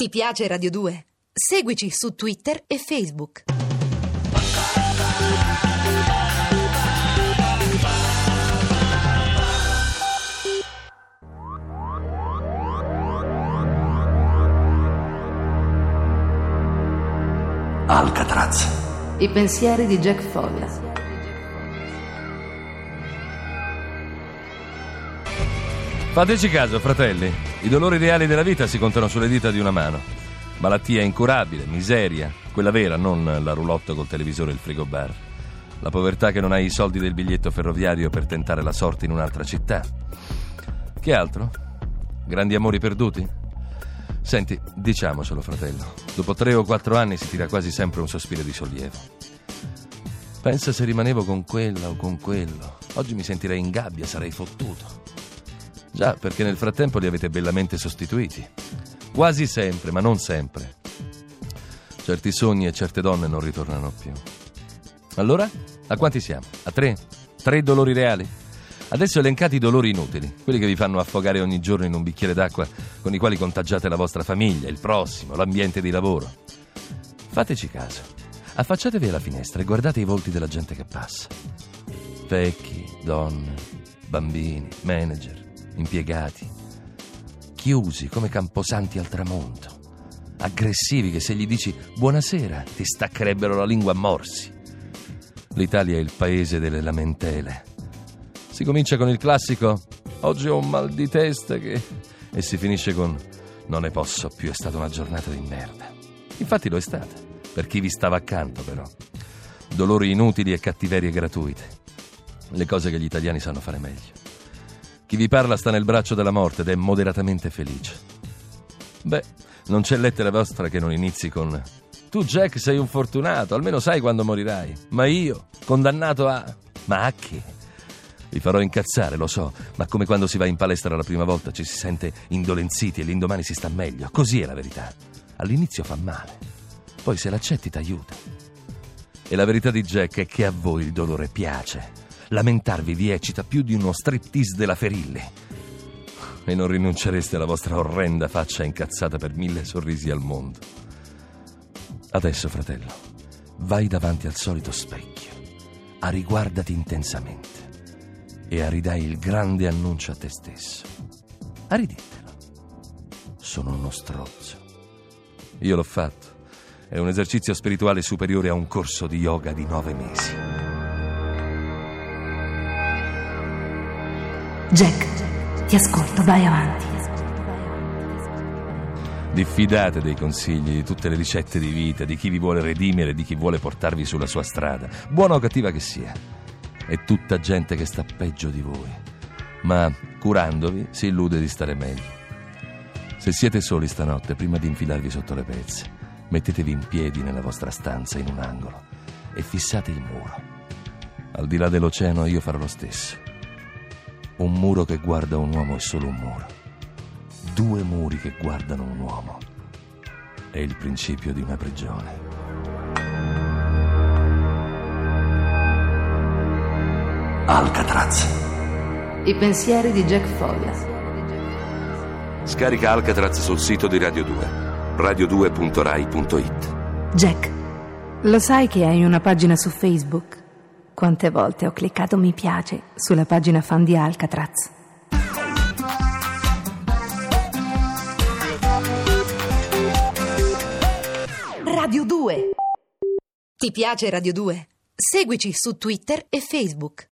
Ti piace Radio 2? Seguici su Twitter e Facebook. Alcatraz. I pensieri di Jack Foglia. Fateci caso, fratelli. I dolori reali della vita si contano sulle dita di una mano. Malattia incurabile, miseria, quella vera, non la roulotte col televisore e il frigobar. La povertà che non hai i soldi del biglietto ferroviario per tentare la sorte in un'altra città. Che altro? Grandi amori perduti? Senti, diciamocelo, fratello. Dopo tre o quattro anni si tira quasi sempre un sospiro di sollievo. Pensa se rimanevo con quella o con quello. Oggi mi sentirei in gabbia, sarei fottuto. Già, perché nel frattempo li avete bellamente sostituiti. Quasi sempre, ma non sempre. Certi sogni e certe donne non ritornano più. Allora, a quanti siamo? A tre? Tre dolori reali? Adesso elencate i dolori inutili, quelli che vi fanno affogare ogni giorno in un bicchiere d'acqua con i quali contagiate la vostra famiglia, il prossimo, l'ambiente di lavoro. Fateci caso. Affacciatevi alla finestra e guardate i volti della gente che passa. Vecchi, donne, bambini, manager, impiegati, chiusi come camposanti al tramonto, aggressivi che se gli dici buonasera ti staccherebbero la lingua a morsi. L'Italia è il paese delle lamentele. Si comincia con il classico oggi ho un mal di testa che... e si finisce con non ne posso più, è stata una giornata di merda. Infatti lo è stata, per chi vi stava accanto però. Dolori inutili e cattiverie gratuite. Le cose che gli italiani sanno fare meglio. Chi vi parla sta nel braccio della morte ed è moderatamente felice. Beh, non c'è lettera vostra che non inizi con Tu Jack sei un fortunato, almeno sai quando morirai. Ma io, condannato a... Ma a che? Vi farò incazzare, lo so, ma come quando si va in palestra la prima volta ci si sente indolenziti e l'indomani si sta meglio. Così è la verità. All'inizio fa male, poi se l'accetti t'aiuta. E la verità di Jack è che a voi il dolore piace. Lamentarvi vi eccita più di uno striptease della Ferilli. E non rinuncereste alla vostra orrenda faccia incazzata per mille sorrisi al mondo. Adesso, fratello, vai davanti al solito specchio, ariguardati intensamente e aridai il grande annuncio a te stesso. Ariditelo. Sono uno strozzo. Io l'ho fatto. È un esercizio spirituale superiore a un corso di yoga di nove mesi. Jack, ti ascolto, vai avanti. Diffidate dei consigli, di tutte le ricette di vita, di chi vi vuole redimere, di chi vuole portarvi sulla sua strada, buona o cattiva che sia. È tutta gente che sta peggio di voi, ma curandovi si illude di stare meglio. Se siete soli stanotte, prima di infilarvi sotto le pezze, mettetevi in piedi nella vostra stanza in un angolo e fissate il muro. Al di là dell'oceano io farò lo stesso. Un muro che guarda un uomo è solo un muro. Due muri che guardano un uomo è il principio di una prigione. Alcatraz. I pensieri di Jack Foglia. Scarica Alcatraz sul sito di Radio 2. radio2.rai.it. Jack, lo sai che hai una pagina su Facebook? Quante volte ho cliccato mi piace sulla pagina fan di Alcatraz? Radio 2. Ti piace Radio 2? Seguici su Twitter e Facebook.